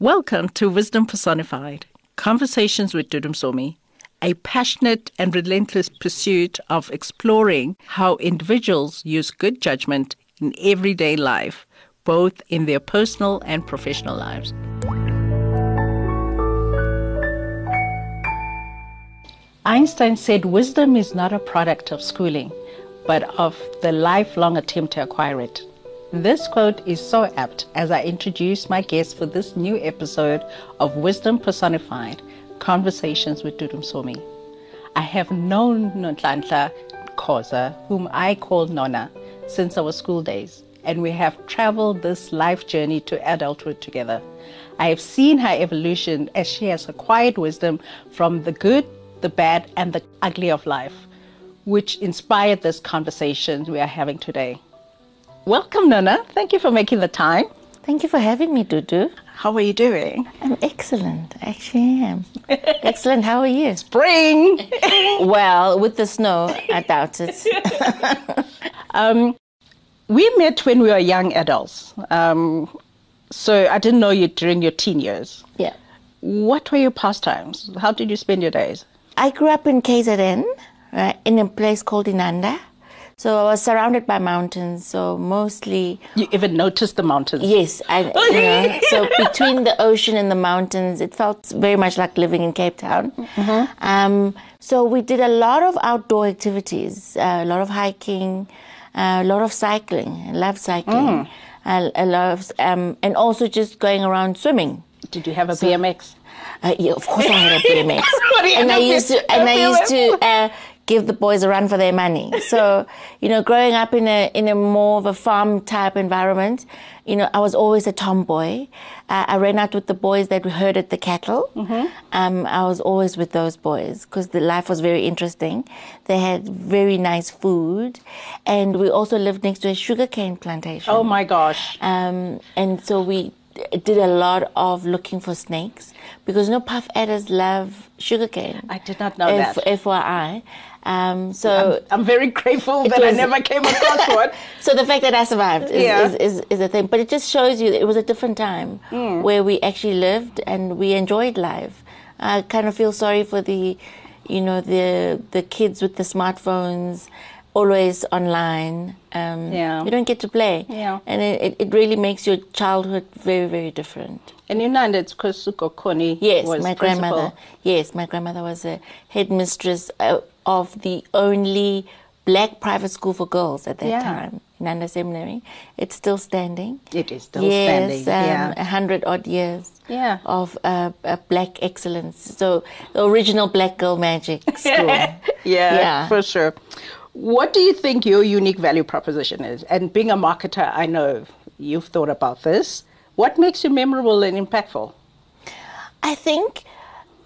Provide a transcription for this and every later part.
Welcome to Wisdom Personified Conversations with Dudu Msomi, a passionate and relentless pursuit of exploring how individuals use good judgment in everyday life, both in their personal and professional lives. Einstein said wisdom is not a product of schooling, but of the lifelong attempt to acquire it. This quote is so apt as I introduce my guest for this new episode of Wisdom Personified Conversations with Dudu Msomi. I have known Nhlanhla Koza, whom I call Nona, since our school days, and we have traveled this life journey to adulthood together. I have seen her evolution as she has acquired wisdom from the good, the bad, and the ugly of life, which inspired this conversation we are having today. Welcome, Nana. Thank you for making the time. Thank you for having me, Dudu. How are you doing? I'm excellent. Actually, I actually am. excellent. How are you? Spring. well, with the snow, I doubt it. um, we met when we were young adults. Um, so I didn't know you during your teen years. Yeah. What were your pastimes? How did you spend your days? I grew up in KZN, right, in a place called Inanda. So I was surrounded by mountains. So mostly. You even noticed the mountains? Yes. I, you know, so between the ocean and the mountains, it felt very much like living in Cape Town. Mm-hmm. Um, so we did a lot of outdoor activities, uh, a lot of hiking, uh, a lot of cycling. I love cycling. Mm. I, I love, um, and also just going around swimming. Did you have a so, BMX? Uh, yeah, of course I had a BMX. and, I used to, and I used to, uh, give the boys a run for their money. So, you know, growing up in a in a more of a farm type environment, you know, I was always a tomboy. Uh, I ran out with the boys that herded the cattle. Mm-hmm. Um, I was always with those boys because the life was very interesting. They had very nice food, and we also lived next to a sugarcane plantation. Oh my gosh! Um, and so we did a lot of looking for snakes because you know puff adders love sugarcane. I did not know F- that. FYI. Um, so I'm, I'm, very grateful that was, I never came across one. so the fact that I survived is, yeah. is, is, is, a thing, but it just shows you that it was a different time mm. where we actually lived and we enjoyed life. I kind of feel sorry for the, you know, the the kids with the smartphones, always online. Um, yeah. You don't get to play. Yeah. And it, it really makes your childhood very, very different. And you know that's because Suko Koni yes, was my principal. grandmother. Yes, my grandmother was a headmistress. Uh, of the only black private school for girls at that yeah. time, Inanda Seminary. It's still standing. It is still yes, standing. Um, yeah, a hundred odd years. Yeah. of uh, black excellence. So the original black girl magic school. yeah, yeah, for sure. What do you think your unique value proposition is? And being a marketer, I know you've thought about this. What makes you memorable and impactful? I think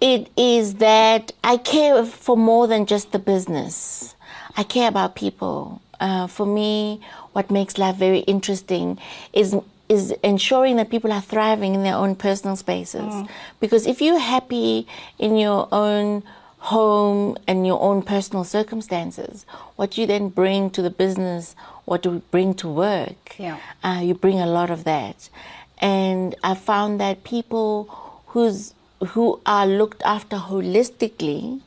it is that I care for more than just the business. I care about people. Uh, for me, what makes life very interesting is is ensuring that people are thriving in their own personal spaces. Mm. Because if you're happy in your own home and your own personal circumstances, what you then bring to the business, what you bring to work, yeah. uh, you bring a lot of that. And I found that people whose who are looked after holistically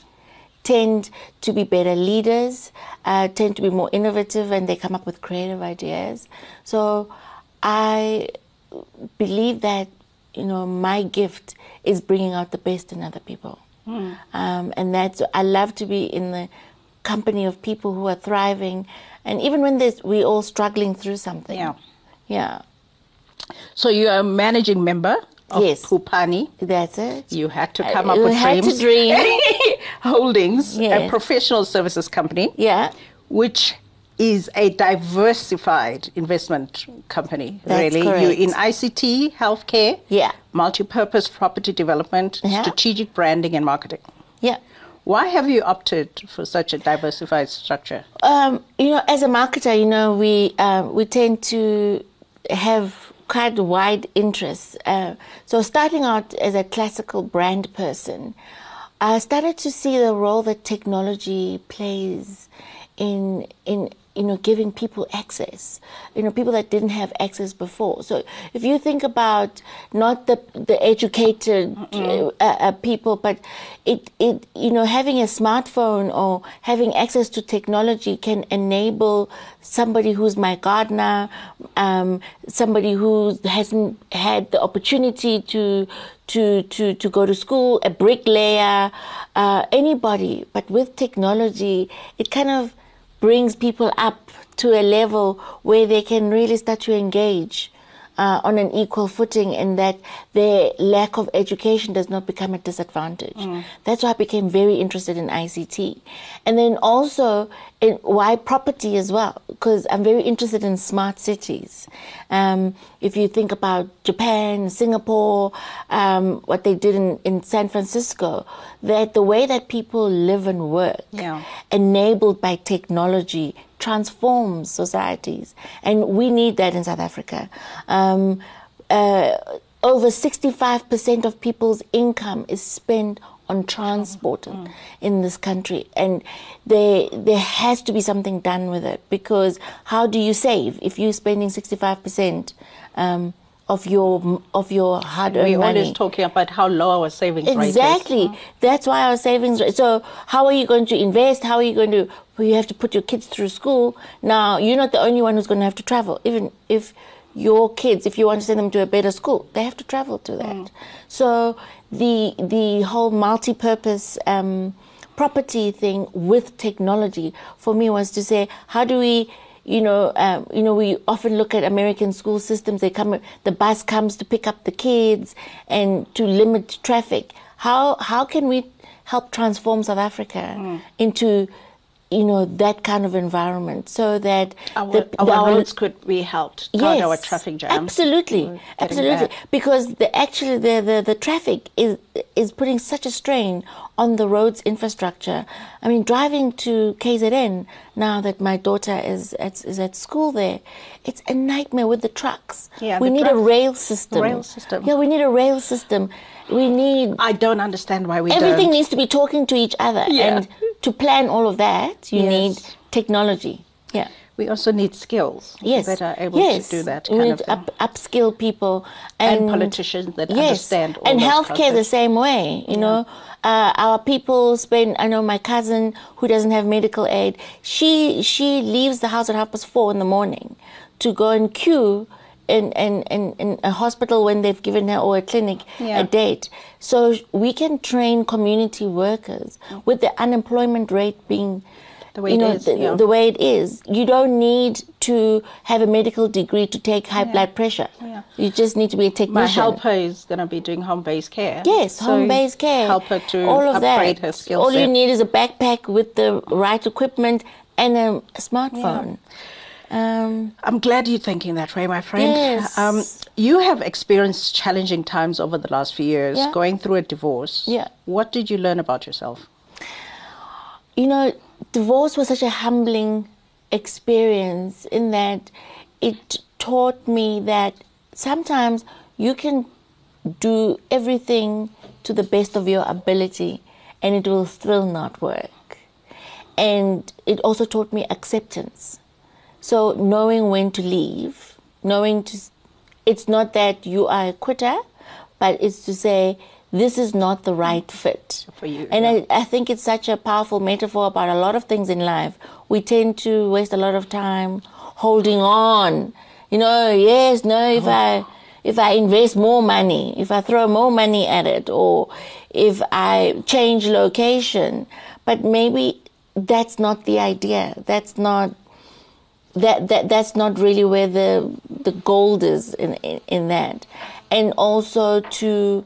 tend to be better leaders, uh, tend to be more innovative, and they come up with creative ideas. So I believe that you know my gift is bringing out the best in other people, mm. um, and that's I love to be in the company of people who are thriving, and even when there's we all struggling through something. Yeah, yeah. So you are a managing member of yes. Phuphani. That's it. You had to come up with had dreams. To dream. Holdings, yes. a professional services company. Yeah. Which is a diversified investment company. That's really, correct. you're in ICT, healthcare, yeah, multi-purpose property development, yeah. strategic branding, and marketing. Yeah. Why have you opted for such a diversified structure? Um, you know, as a marketer, you know, we uh, we tend to have quite wide interests. Uh, so starting out as a classical brand person, I started to see the role that technology plays in in you know, giving people access, you know, people that didn't have access before. So if you think about not the the educated uh, uh, people, but it it you know having a smartphone or having access to technology can enable somebody who's my gardener, um, somebody who hasn't had the opportunity to to to to go to school, a bricklayer, uh, anybody. But with technology, it kind of brings people up to a level where they can really start to engage uh, on an equal footing and that their lack of education does not become a disadvantage. Mm. That's why I became very interested in ICT. And then also in why property as well, because I'm very interested in smart cities. Um, if you think about Japan, Singapore, um, what they did in, in San Francisco, that the way that people live and work, yeah. enabled by technology, transforms societies. And we need that in South Africa. Um, uh, over 65% of people's income is spent on transport mm. in this country and there there has to be something done with it because how do you save if you're spending 65% um, of your of your hard earned money. We're always talking about how low our savings exactly. rate is. Exactly. That's why our savings rate. So how are you going to invest? How are you going to? You have to put your kids through school. Now you're not the only one who's going to have to travel. Even if your kids, if you want to send them to a better school, they have to travel to that. Mm. So the the whole multi-purpose. Um, property thing with technology for me was to say how do we you know, um, you know, we often look at American school systems. They come, the bus comes to pick up the kids and to limit traffic. How how can we help transform South Africa mm. into you know that kind of environment so that our, the, our, our roads could be helped yes, our traffic jams absolutely absolutely because the actually the, the the traffic is is putting such a strain on the roads infrastructure i mean driving to KZN now that my daughter is at, is at school there it's a nightmare with the trucks yeah, we need a rail system rail system yeah we need a rail system we need i don't understand why we everything don't. needs to be talking to each other yeah. and to plan all of that, you yes. need technology. Yeah. We also need skills yes. that are able yes. to do that. we need up, upskill people and, and politicians that yes. understand. and healthcare the same way. You yeah. know, uh, our people spend. I know my cousin who doesn't have medical aid. She she leaves the house at half past four in the morning to go and queue in, in, in, in, a hospital when they've given her or a clinic yeah. a date. So we can train community workers with the unemployment rate being the way you know, the, yeah. the, way it is. You don't need to have a medical degree to take high yeah. blood pressure. Yeah. You just need to be a technician. My helper is going to be doing home-based care. Yes, so home-based care. Help her to All of upgrade that. her skills. All you need is a backpack with the right equipment and a smartphone. Um, I'm glad you're thinking that way, my friend. Yes. Um, you have experienced challenging times over the last few years, yeah. going through a divorce. Yeah. What did you learn about yourself? You know, divorce was such a humbling experience in that it taught me that sometimes you can do everything to the best of your ability and it will still not work. And it also taught me acceptance so knowing when to leave, knowing to, it's not that you are a quitter, but it's to say, this is not the right fit for you. And yeah. I, I think it's such a powerful metaphor about a lot of things in life. We tend to waste a lot of time holding on. You know, yes, no, if oh. I if I invest more money, if I throw more money at it, or if I change location, but maybe that's not the idea. That's not that, that that's not really where the the gold is in in, in that, and also to.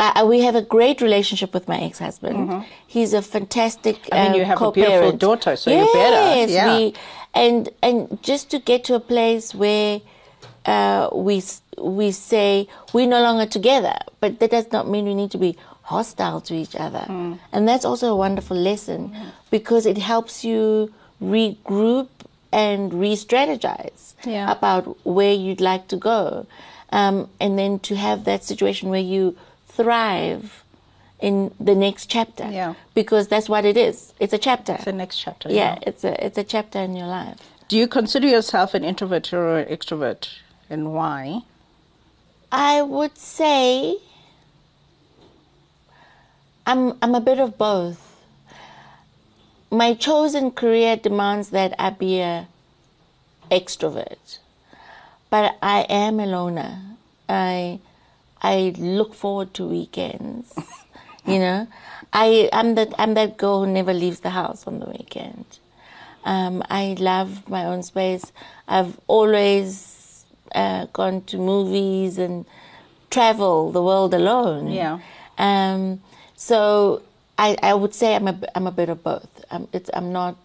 Uh, we have a great relationship with my ex-husband. Mm-hmm. He's a fantastic. I mean, you uh, have co-parent. a beautiful daughter, so yes, you're better. Yeah. We, and and just to get to a place where uh, we we say we're no longer together, but that does not mean we need to be hostile to each other. Mm. And that's also a wonderful lesson mm. because it helps you regroup and re-strategize yeah. about where you'd like to go, um, and then to have that situation where you thrive in the next chapter. Yeah. Because that's what it is. It's a chapter. It's the next chapter. yeah, it's a it's a chapter in your life. Do you consider yourself an introvert or an extrovert, and why? I would say I'm I'm a bit of both. My chosen career demands that I be a extrovert. But I am a loner. I I look forward to weekends. you know? I I'm that I'm that girl who never leaves the house on the weekend. Um, I love my own space. I've always uh, gone to movies and travel the world alone. Yeah. Um, so I, I would say I'm a, I'm a bit of both. I'm, it's, I'm not.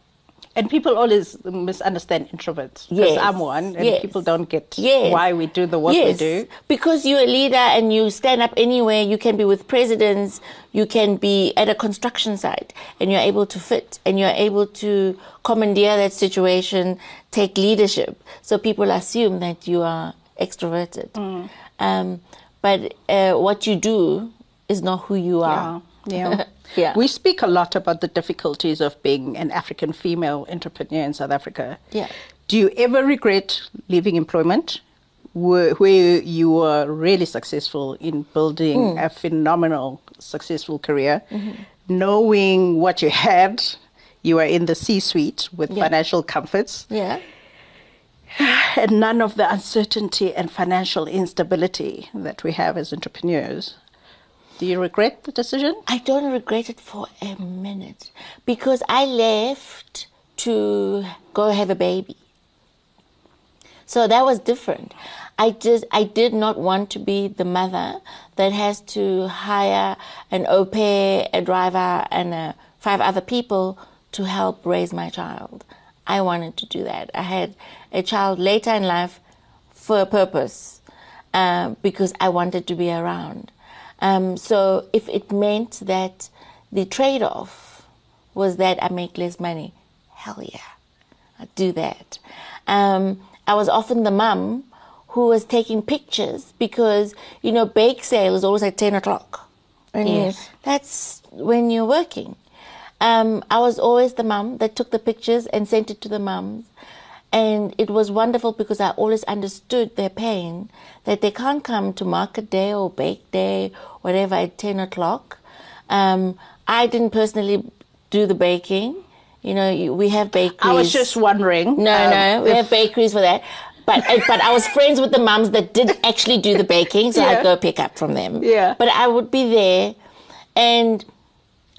And people always misunderstand introverts. Because Yes. I'm one, and Yes. people don't get Yes. why we do the work yes, we do. Because you're a leader and you stand up anywhere. You can be with presidents. You can be at a construction site, and you're able to fit, and you're able to commandeer that situation, take leadership. So people assume that you are extroverted. Mm. Um, but uh, what you do is not who you are. Yeah. Yeah. We speak a lot about the difficulties of being an African female entrepreneur in South Africa. Yeah. Do you ever regret leaving employment where, where you were really successful in building Hmm. a phenomenal, successful career, Mm-hmm. knowing what you had? You were in the C suite with Yeah. financial comforts Yeah. and none of the uncertainty and financial instability that we have as entrepreneurs. Do you regret the decision? I don't regret it for a minute because I left to go have a baby. So that was different. I just I did not want to be the mother that has to hire an au pair, a driver, and five other people to help raise my child. I wanted to do that. I had a child later in life for a purpose uh, because I wanted to be around. Um, so if it meant that the trade off was that I make less money, hell yeah, I'd do that. Um, I was often the mum who was taking pictures because, you know, bake sale is always at 10 o'clock. And Yes. that's when you're working. Um, I was always the mum that took the pictures and sent it to the mums. And it was wonderful because I always understood their pain that they can't come to market day or bake day, whatever, at 10 o'clock. Um, I didn't personally do the baking. You know, we have bakeries. I was just wondering. No, um, no, we have bakeries for that. But but I was friends with the mums that did actually do the baking, so Yeah. I'd go pick up from them. Yeah. But I would be there, and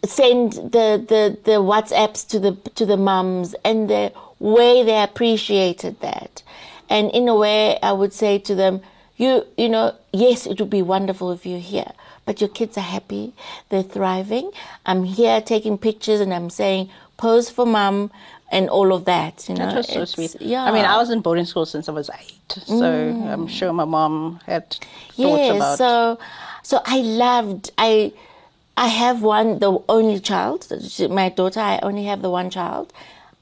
send the, the, the WhatsApps to the to the mums, and the way they appreciated that, and in a way I would say to them, you you know, yes, it would be wonderful if you're here, but your kids are happy, they're thriving. I'm here taking pictures, and I'm saying pose for mum. And all of that, you know, That was so sweet. Yeah, I mean, I was in boarding school since I was eight, so mm. I'm sure my mom had thoughts Yes, about. so so I loved I I have one the only child my daughter I only have the one child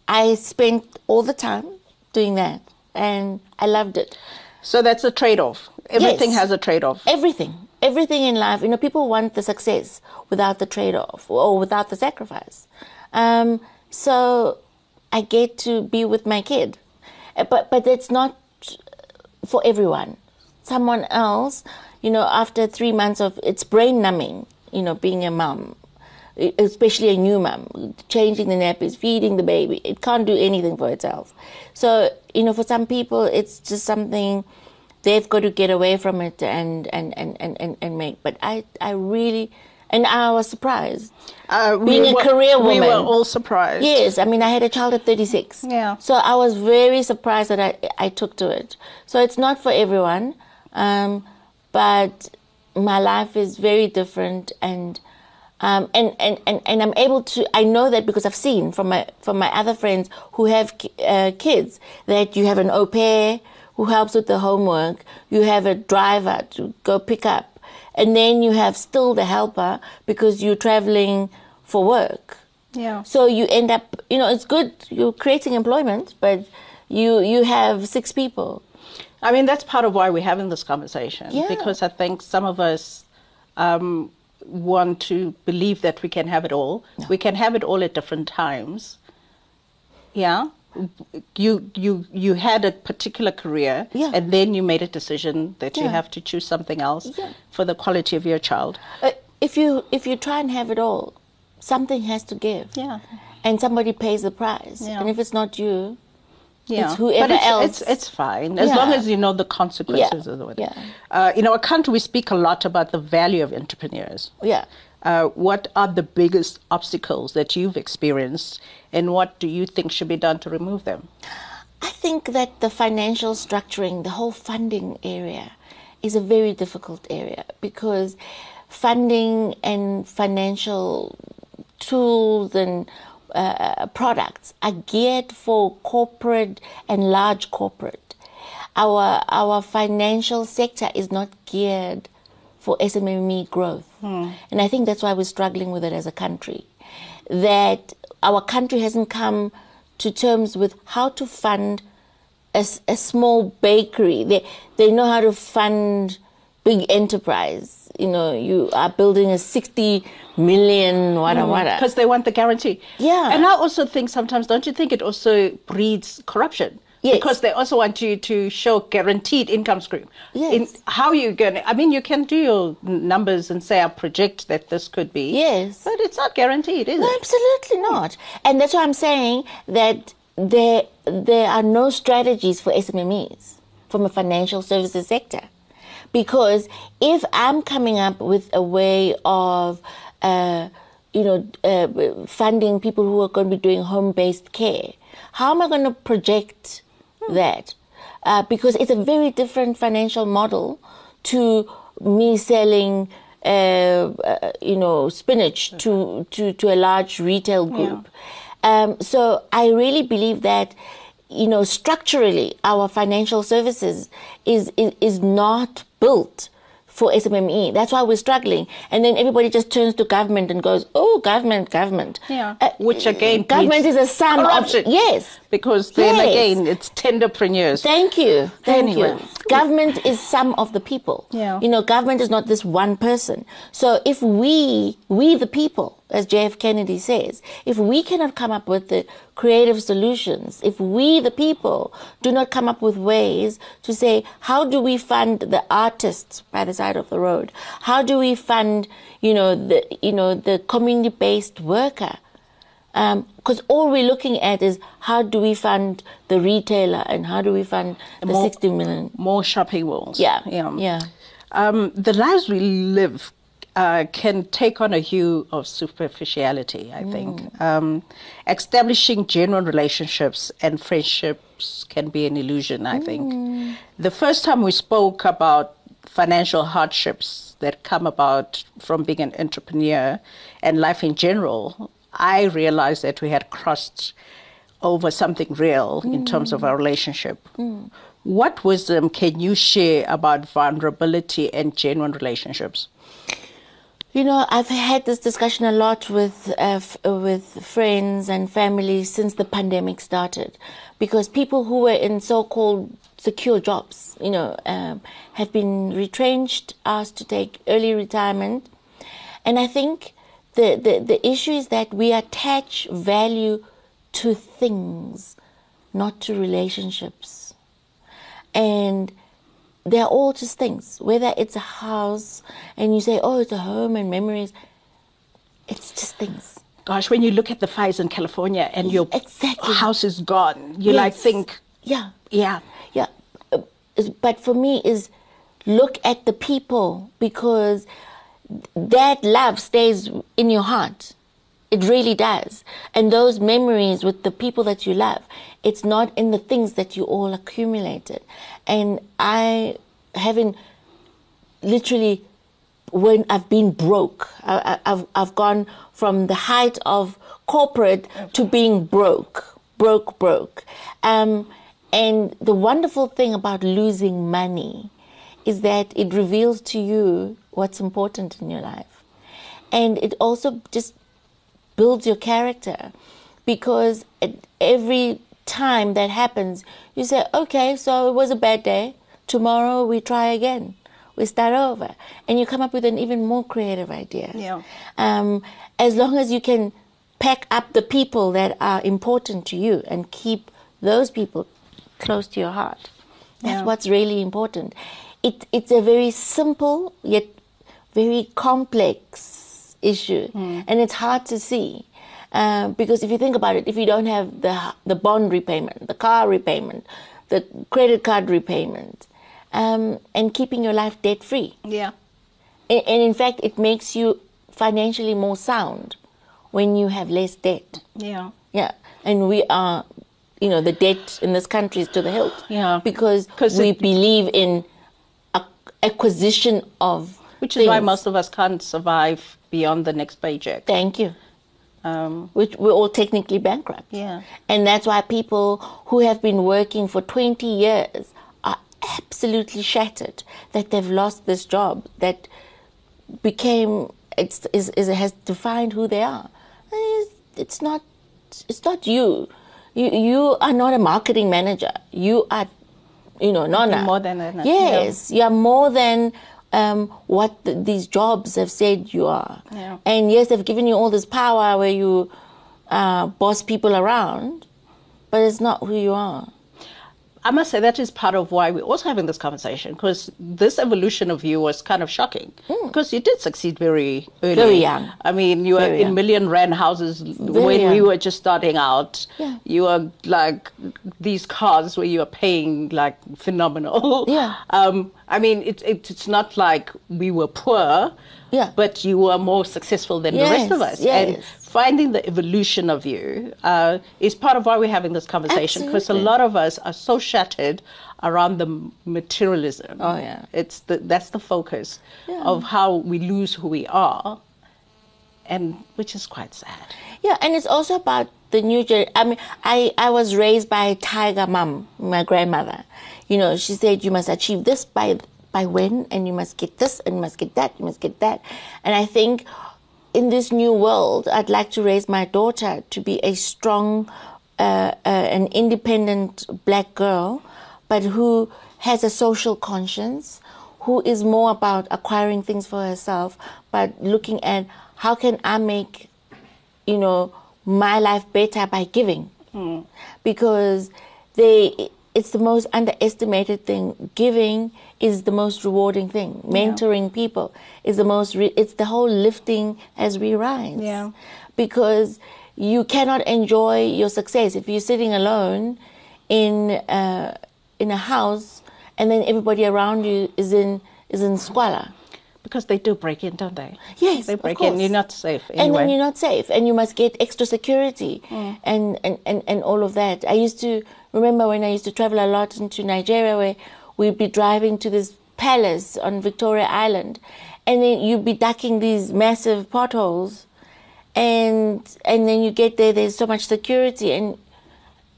I spent all the time doing that and I loved it So that's a trade-off. Everything Yes. has a trade-off. everything everything in life you know people want the success without the trade-off or without the sacrifice um, so I get to be with my kid Uh, but but that's not for everyone. Someone else, you know, after three months of it's brain numbing, you know, being a mum, e- especially a new mum, changing the nappies, feeding the baby, it can't do anything for itself. So, you know, for some people, it's just something they've got to get away from it and and and and and, make. But I I really. And I was surprised. Uh, Being a were- career we were all surprised. Yes, I mean, I had a child at 36. Yeah. So I was very surprised that I, I took to it. So it's not for everyone, um, but my life is very different, and um, and, and, and, and I'm able to. I know that because I've seen from my from my other friends who have uh, kids that you have an au pair who helps with the homework. You have a driver to go pick up, and then you have still the helper because you're traveling for work. Yeah. So you end up, you know, it's good you're creating employment, but you you have six people. I mean, that's part of why we're having this conversation Yeah. because I think some of us um, want to believe that we can have it all. We can have it all at different times. Yeah. You you you had a particular career Yeah. and then you made a decision that you have to choose something else Yeah. for the quality of your child. Uh, if you if you try and have it all, something has to give. Yeah. And somebody pays the price. Yeah. And if it's not you, Yeah, whoever but it's, else. It's, it's fine as long as you know the consequences Yeah, of it. yeah. Uh, in our country, we speak a lot about the value of entrepreneurs. yeah. Uh, what are the biggest obstacles that you've experienced, and what do you think should be done to remove them? I think that the financial structuring, the whole funding area, is a very difficult area because funding and financial tools and uh, products are geared for corporate and large corporate. Our our financial sector is not geared for SMME growth, and I think that's why we're struggling with it as a country. That our country hasn't come to terms with how to fund a small bakery. They they know how to fund big enterprise. You know, you are building a sixty million wada mm-hmm. wada. Because they want the guarantee. Yeah. And I also think sometimes, don't you think it also breeds corruption? Yes. Because they also want you to show guaranteed income stream. Yes. In how you going to, I mean, you can do your numbers and say, I project that this could be. Yes. But it's not guaranteed, is No, it? absolutely not. And that's why I'm saying that there there are no strategies for SMMEs from a financial services sector. Because if I'm coming up with a way of, uh, you know, uh, funding people who are going to be doing home-based care, how am I going to project that? Uh, because it's a very different financial model to me selling, uh, uh, you know, spinach to, to, to a large retail group. Um, so I really believe that, you know, structurally, our financial services is, is, is not built for SMME. That's why we're struggling. And then everybody just turns to government and goes, oh, government, government. Yeah. Uh, Which again, government is a sum corruption. of, yes. Because then Yes. again, it's tenderpreneurs. Thank you. Thank Anyway. you. Government is some of the people. Yeah. You know, government is not this one person. So if we, we the people, as JF Kennedy says, if we cannot come up with the creative solutions, if we the people do not come up with ways to say, how do we fund the artists by the side of the road? How do we fund, you know, the, you know, the community-based worker? because all we're looking at is how do we fund the retailer and how do we fund the more- 60 million. More shopping malls. Yeah, Yeah. yeah. Um, the lives we live uh, can take on a hue of superficiality, I think. Um, establishing genuine relationships and friendships can be an illusion, I think. The first time we spoke about financial hardships that come about from being an entrepreneur and life in general, I realized that we had crossed over something real in terms of our relationship. What wisdom can you share about vulnerability and genuine relationships? You know, I've had this discussion a lot with uh, f- with friends and family since the pandemic started, because people who were in so-called secure jobs, you know, um, have been retrenched, asked to take early retirement, and I think the, the the issue is that we attach value to things, not to relationships, and they're all just things. Whether it's a house and you say, oh, it's a home and memories, it's just things. Gosh, when you look at the fires in California and your Exactly. house is gone, you like think, Yeah, yeah, yeah. Uh, But for me, is look at the people because that love stays in your heart. It really does. And those memories with the people that you love, it's not in the things that you all accumulated. And I haven't literally when I've been broke. I, I, I've I've gone from the height of corporate to being broke, broke, broke. Um, and the wonderful thing about losing money is that it reveals to you what's important in your life, and it also just builds your character because every time that happens, you say, okay, so it was a bad day. Tomorrow we try again. we start over, and you come up with an even more creative idea. Yeah. Um, as long as you can pack up the people that are important to you and keep those people close to your heart. That's Yeah. what's really important. It, it's a very simple yet very complex issue, and it's hard to see. Uh, because if you think about it, if you don't have the the bond repayment, the car repayment, the credit card repayment, um, and keeping your life debt free, Yeah. and, and in fact, it makes you financially more sound when you have less debt. Yeah. Yeah, and we are, you know, the debt in this country is to the hilt. Yeah. because 'Cause we it- believe in ac- acquisition of. Which is why most of us can't survive beyond the next paycheck. Thank you. Um, Which we're all technically bankrupt. Yeah. and that's why people who have been working for twenty years are absolutely shattered that they've lost this job that became it's is, is has defined who they are. It's, it's not it's not you. You you are not a marketing manager. You are you know not a- more than that, Yes, you are more than um, what th these jobs have said you are. Yeah. And yes, they've given you all this power where you uh, boss people around, but it's not who you are. I must say that is part of why we're also having this conversation because this evolution of you was kind of shocking because you did succeed very early. Very young. I mean, you were Very in young. million rand houses when we were just starting out. Yeah. You were like these cars where you were paying like phenomenal. Yeah. Um, I mean, it, it, it's not like we were poor. Yeah. But you were more successful than the rest of Yes, us. And yes. Finding the evolution of you uh, is part of why we're having this conversation because a lot of us are so shattered around the materialism. Oh, yeah. it's the that's the focus of how we lose who we are, and which is quite sad. Yeah, and it's also about the new gen. I mean, I, I was raised by a tiger mom, my grandmother. You know, she said you must achieve this by by when, and you must get this, and you must get that, you must get that. And I think in this new world, I'd like to raise my daughter to be a strong, uh, uh, an independent black girl, but who has a social conscience, who is more about acquiring things for herself, but looking at how can I make you know, my life better by giving. Because they it's the most underestimated thing. Giving is the most rewarding thing. Mentoring people is the most re- it's the whole lifting as we rise. Yeah. Because you cannot enjoy your success if you're sitting alone in uh, in a house and then everybody around you is in is in squalor. Because they do break in, don't they? Yes, they break in. You're not safe and anyway. then you're not safe and you must get extra security and, and, and, and all of that i used to remember when i used to travel a lot into nigeria where we'd be driving to this palace on victoria island and then you'd be ducking these massive potholes and and then you get there there's so much security and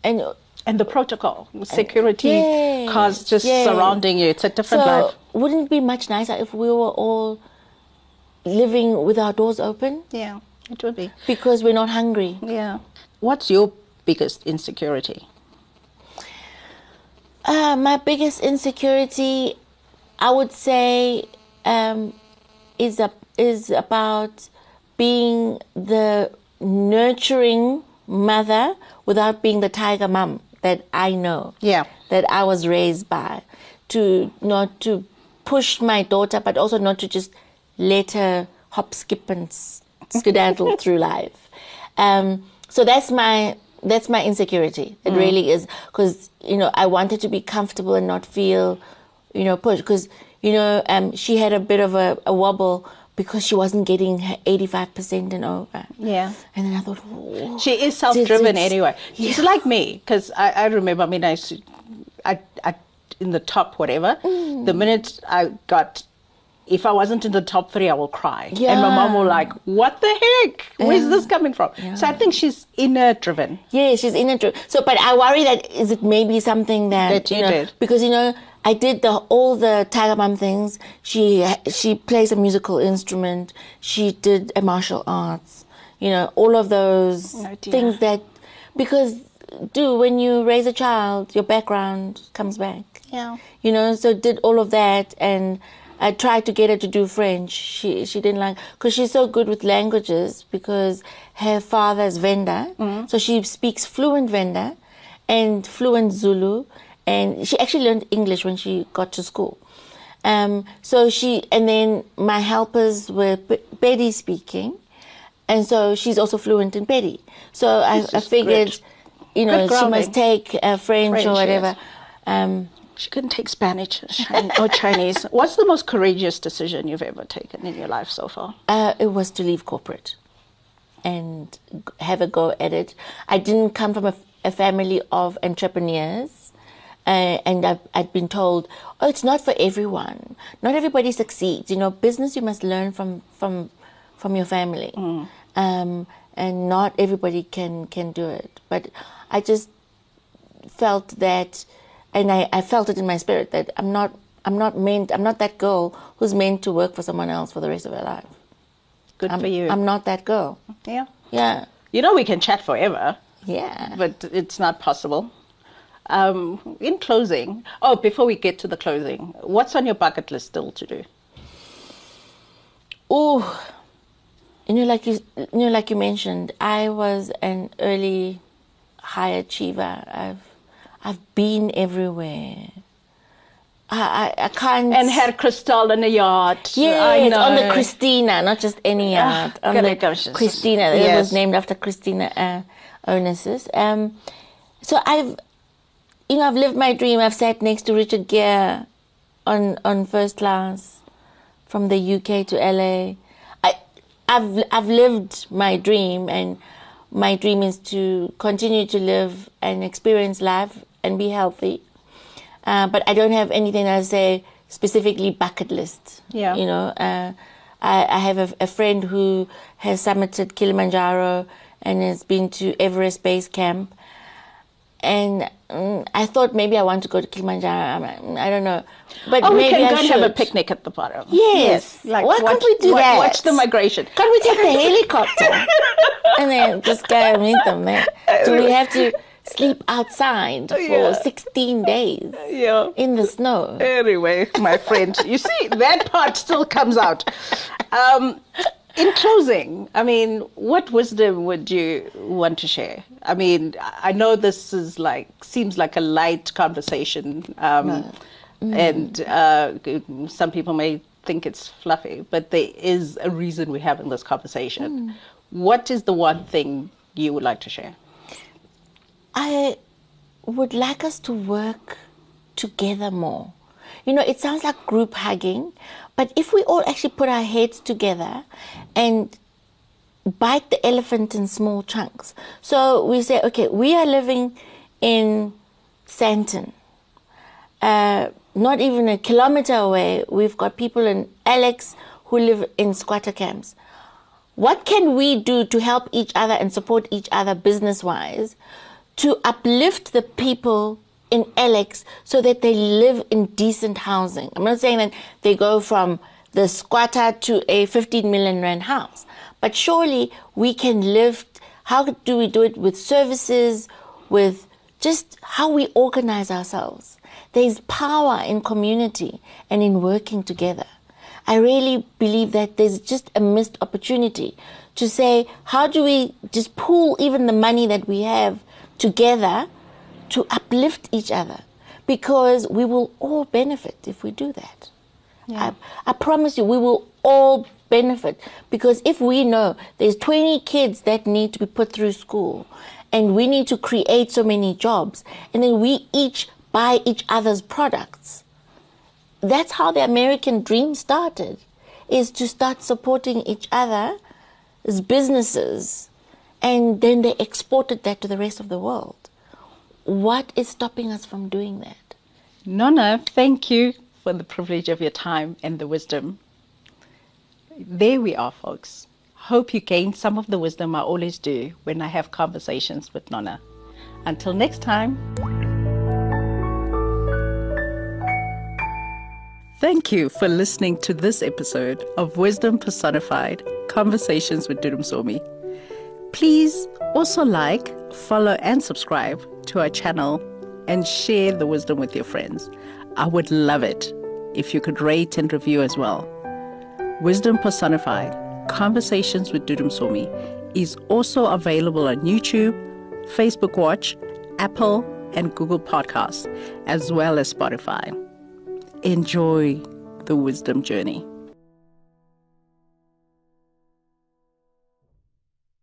and and the protocol, security Yes, cars just yes. surrounding you. It's a different so life. wouldn't it be much nicer if we were all living with our doors open Yeah, it would be. because we're not hungry Yeah. What's your biggest insecurity? Uh, my biggest insecurity, I would say, um, is a, is about being the nurturing mother without being the tiger mom that I know. Yeah. That I was raised by, to not to push my daughter, but also not to just let her hop, skip, and skedaddle through life. Um, so that's my that's my insecurity. It really is because you know I wanted to be comfortable and not feel, you know, pushed. Because you know um, she had a bit of a, a wobble because she wasn't getting her eighty five percent and over. Yeah. And then I thought, "Oh." She is self-driven it's- anyway. She's like me because I, I remember. I mean, I, I, I, in the top whatever. Mm. The minute I got, if I wasn't in the top three, I will cry. Yeah. And my mom will like, "What the heck? Where's this coming from?" So I think she's inner driven. Yeah, she's in it. So, but I worry that is it maybe something that, That you know, did. because you know I did the all the Tiger Mom things. She she plays a musical instrument. She did a martial arts. You know all of those Oh, things that because do when you raise a child, your background comes back. Yeah. You know, so did all of that and I tried to get her to do French. She she didn't like because she's so good with languages because her father's Venda, so she speaks fluent Venda and fluent Zulu, and she actually learned English when she got to school. Um, so she and then my helpers were P- Pedi speaking, and so she's also fluent in Pedi. So I, I figured, you know, she must take uh, French, French, or yes. whatever. Um, She couldn't take Spanish or Chinese. What's the most courageous decision you've ever taken in your life so far? Uh, it was to leave corporate and have a go at it. I didn't come from a, a family of entrepreneurs, uh, and I've, I'd been told, "Oh, it's not for everyone. Not everybody succeeds. You know, business you must learn from from from your family, um, and not everybody can can do it." But I just felt that, and I, I felt it in my spirit that I'm not I'm not meant I'm not that girl who's meant to work for someone else for the rest of her life. Good I'm, for you. I'm not that girl. yeah. Yeah, You know we can chat forever, yeah. but it's not possible. Um, in closing, oh, before we get to the closing, what's on your bucket list still to do? Oh, you know, like you, you know, like you mentioned, I was an early high achiever. I've, I've been everywhere. I, I, I can't. And had Crystal in a yacht. I Yes, on the. Christina, not just any Ah, yacht. on the Christina. It was named after Christina uh, Onassis. Um, so I've, you know, I've lived my dream. I've sat next to Richard Gere on on first class from the UK to LA. I, I've I've lived my dream, and my dream is to continue to live and experience life and be healthy. Uh, but I don't have anything I say specifically bucket list. Yeah. You know, uh, I, I have a, a friend who has summited Kilimanjaro and has been to Everest Base Camp. And mm, I thought maybe I want to go to Kilimanjaro. I'm- I don't know. But Oh, we can I go and should. have a picnic at the bottom. Yes. Like Why watch, can't we do that? Watch the migration. Can we take the helicopter and then just go and meet them there? Do we have to sleep outside for Yeah. 16 days Yeah. in the snow? Anyway, my friend, you see, that part still comes out. Um, in closing, I mean, what wisdom would you want to share? I mean, I know this is like seems like a light conversation, um, and uh, some people may think it's fluffy, but there is a reason we're having this conversation. What is the one thing you would like to share? I would like us to work together more. You know, it sounds like group hugging, but if we all actually put our heads together and bite the elephant in small chunks. So we say, okay, we are living in Sandton. Uh, not even a kilometer away, we've got people in Alex who live in squatter camps. What can we do to help each other and support each other business wise to uplift the people in Alex so that they live in decent housing? I'm not saying that they go from the squatter to a 15 million rand house, but surely we can lift. How do we do it with services, with just how we organize ourselves? There's power in community and in working together. I really believe that there's just a missed opportunity to say, how do we just pool even the money that we have together to uplift each other? Because we will all benefit if we do that. I, I promise you, we will all benefit because if we know there's 20 kids that need to be put through school and we need to create so many jobs and then we each buy each other's products that's how the American dream started, is to start supporting each other as businesses, and then they exported that to the rest of the world. What is stopping us from doing that? Nona, thank you for the privilege of your time and the wisdom. There we are, folks. Hope you gained some of the wisdom I always do when I have conversations with Nona. Until next time. Thank you for listening to this episode of Wisdom Personified Conversations with Dudu Msomi. Please also like, follow, and subscribe to our channel and share the wisdom with your friends. I would love it. if you could rate and review as well. Wisdom Personified Conversations with Dudu Msomi is also available on YouTube, Facebook Watch, Apple, and Google Podcasts, as well as Spotify. Enjoy the wisdom journey.